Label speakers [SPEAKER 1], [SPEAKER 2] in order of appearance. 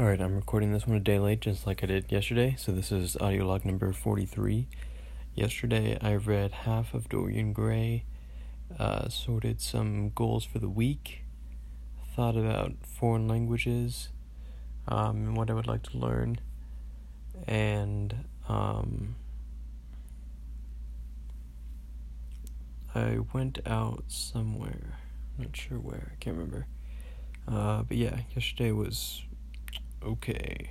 [SPEAKER 1] Alright, I'm recording this one a day late, just like I did yesterday, so this is audio log number 43. Yesterday, I read half of Dorian Gray, uh, sorted some goals for the week, thought about foreign languages, um, and what I would like to learn, and um, I went out somewhere. not sure where, I can't remember. Uh, but yeah, yesterday was okay.